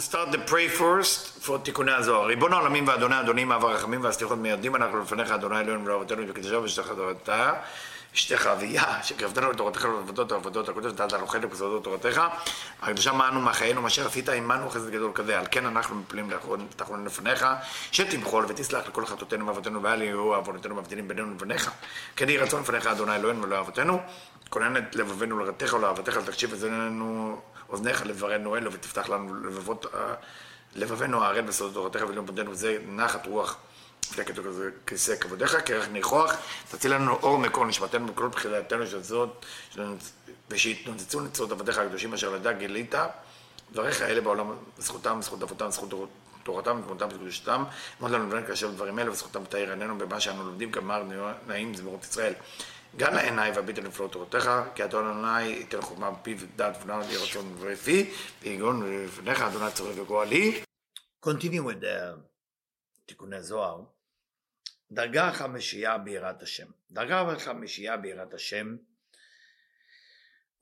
start the pray first for תיקוני הזוהר. ריבון העולמים ואדוני אדונים אב הרחמים והסליחות מיידים אנחנו לפניך אדוני אלוהינו ולאבותינו וקדושה ושתך תורתה אשתך אביה שקרבתנו לתורתך ולעבודות העבודות הקודש ודעת אנוכנו בסודות תורתך. הקדושה מענו מחיינו מאשר עשית עמנו חסד גדול כזה. על כן אנחנו מפלים תחרון לפניך שתמחול ותסלח לכל חטאותינו ואבותינו ואל יהיו עוונותינו מבדילים בינינו לבניך. כן רצון לפניך אדוני אלוהינו ולאבותינו כונן את לבבינו לרתך ולאהבתך לתקשיב אזנינו אוזניך לברנו אלו ותפתח לנו לבבות לבבינו הערל בסודות תורתך ולאום פנתנו זה נחת רוח. כתוב כזה כיסא כבודיך, כרך ניחוח, תציל לנו אור מקור נשמתנו בכל בחילתנו של זאת, ושיתנוצצו נצרות עבדיך הקדושים אשר לדע גילית, דבריך אלה בעולם, זכותם, זכות אבותם, זכות תורתם, תמותם וקדושתם, אמרת לנו לבן כאשר דברים אלה, וזכותם תאיר עינינו במה שאנו לומדים, כמר נעים זמירות ישראל. גם לעיניי והביט נפלאות תורתך, כי אדון אדוני ייתן חוכמה בפיו דעת ונעל יהי רצון ופי, ויגון לפניך אדוני צורך וגואלי. Continue with the תיקוני זוהר. דרגה חמישייה ביראת השם. דרגה חמישייה ביראת השם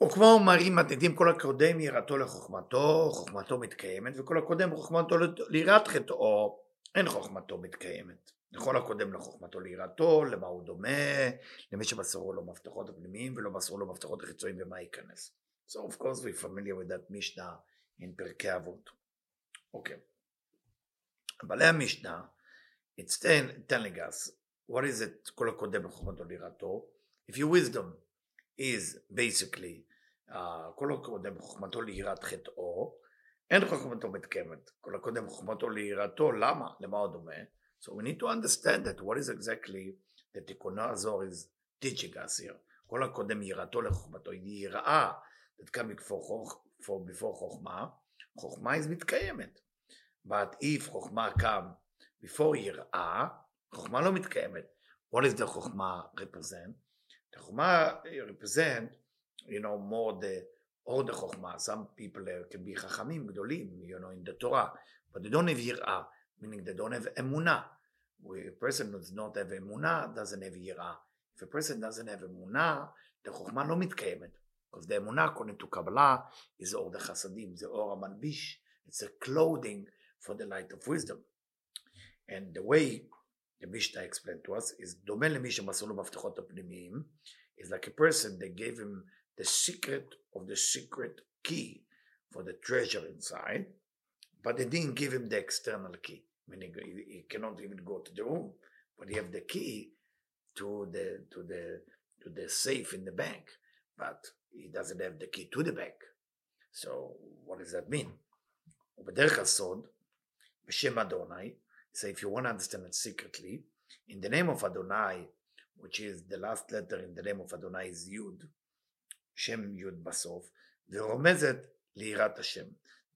וכמו מראים מתניתים כל הקודם יראתו לחוכמתו, חוכמתו מתקיימת, וכל הקודם חוכמתו ליראת חטאו, אין חוכמתו מתקיימת. לכל הקודם לחוכמתו ליראתו, למה הוא דומה, למי שמסרו לו מפתחות הפנימיים ולא מסרו לו מפתחות החיצוניים ומה ייכנס. So of course we familiar with that משנה in פרקי אבות. אוקיי. בעלי המשנה it's telling us what is it כל הקודם לחוכמתו ליראתו if your wisdom is basically uh, כל הקודם לחוכמתו ליראת חטאו אין חוכמתו מתקיימת כל הקודם לחוכמתו ליראתו למה? למה הוא דומה? so we need to understand that what is exactly the תיקונו הזוהר is teaching us here כל הקודם יראתו לחוכמתו היא יראה that come before, before חוכמה חוכמה is מתקיימת but if חוכמה come before יראה, חוכמה לא מתקיימת. What is the חוכמה represent? The חוכמה represent, you know, more the, or the חוכמה. Some people can be חכמים גדולים, you know, in the Torah, but they don't have יראה, meaning they don't have אמונה. a person does not have emuna doesn't have yira. If a person doesn't have emuna, the chokhmah no מתקיימת. Because the emuna, according to Kabbalah, is all the chasadim, the or malbish. It's a clothing for the light of wisdom. And the way the Mishnah explained to us is domen למי שמסרו לו מפתחות הפנימיים, is like a person that gave him the secret of the secret key for the treasure inside, but they didn't give him the external key meaning he, he cannot even go to the room, but he have the key to the to the to the safe in the bank, but he doesn't have the key to the bank. So what does that mean? ובדרך הסוד, בשם אדוני, So if you want to understand it secretly, in the name of Adonai, which is the last letter in the name of Adonai is Yud, Shem Yud בסוף, ורומזת ליראת השם.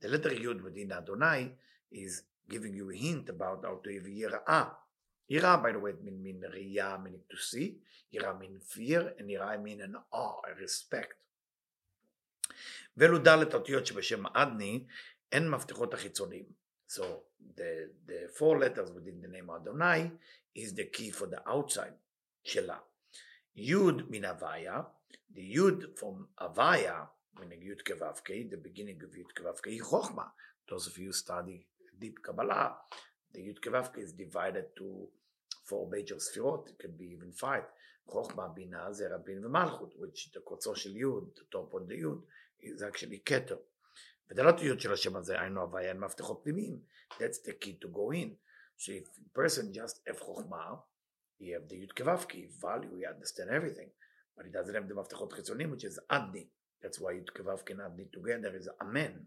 The letter Yud within Adonai is giving you a hint about how to have יראה. יראה, by the way, mean, mean ראייה, meaning to see, יראה mean fear, and יראה mean an awe, a respect. ואלו ד' אותיות שבשם אדני, הן מפתחות החיצוניים. So the, the four letters within the name Adonai is the key for the outside, Shela. Yud min Avaya, the Yud from Avaya, meaning Yud Kevavke, the beginning of Yud Kevavke, Chochma. Those of you study deep Kabbalah, the Yud Kevavke is divided to four major sefirot. It can be even five. Chokhmah, Bina, Zera, Bin, Malchut, which the קוצו של Yud, the top on the Yud, is actually Keter. וזה לא תיעוד של השם הזה, היינו הוויה, אין מפתחות פנימיים. That's the key to go in. So if a person just have חוכמה, he have the יוד Kevafki value, he understand everything. But he doesn't have the מפתחות חיצוניים, which is אדני. That's why יוד Kevafki and אדני together is אמן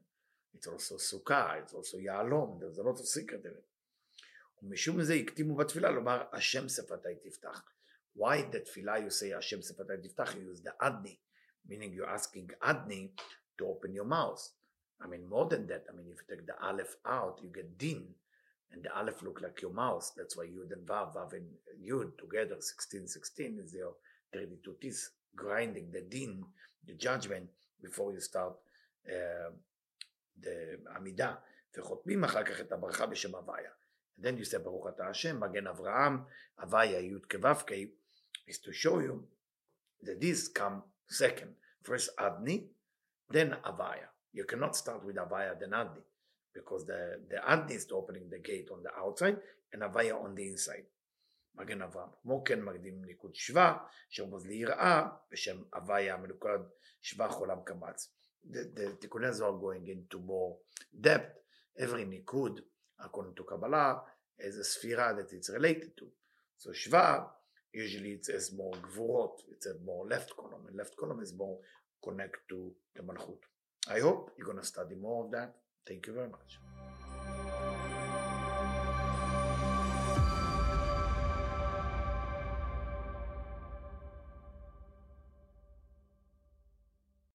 It's also סוכה, it's also יהלום, there's a lot of secret in it. ומשום זה הקדימו בתפילה לומר השם שפתי תפתח. Why the תפילה you say השם שפתי תפתח, you use the אדני, meaning you're asking אדני to open your mouth. I mean, more than that, I mean, if you take the Aleph out, you get Din, and the Aleph look like your mouse. That's why Yud and Vav, Vav and Yud together, 16, 16 is your 32 teeth, grinding the Din, the judgment, before you start uh, the עמידה, וחותמים אחר כך את הברכה בשם הוויה. You say, ברוך אתה השם, מגן אברהם, הוויה י' כו' is to show you that this come second. First Adni, then Avaya. You cannot start with Avaya then Adni. because the, the ant needs to opening the gate on the outside and Avaya on the inside. מגן אברהם. כמו כן מקדים ניקוד שווה, שרמוז ליראה, בשם הוויה המנוקד שבח עולם קמץ. The תיקוני הזוהר going into more depth, every ניקוד, according to Kabbalah, is a ספירה that it's related to. So שווה, usually it says more גבורות, it says more left column, and left column is more connect to the מלכות. I hope you're going to study more of that. Thank you very much.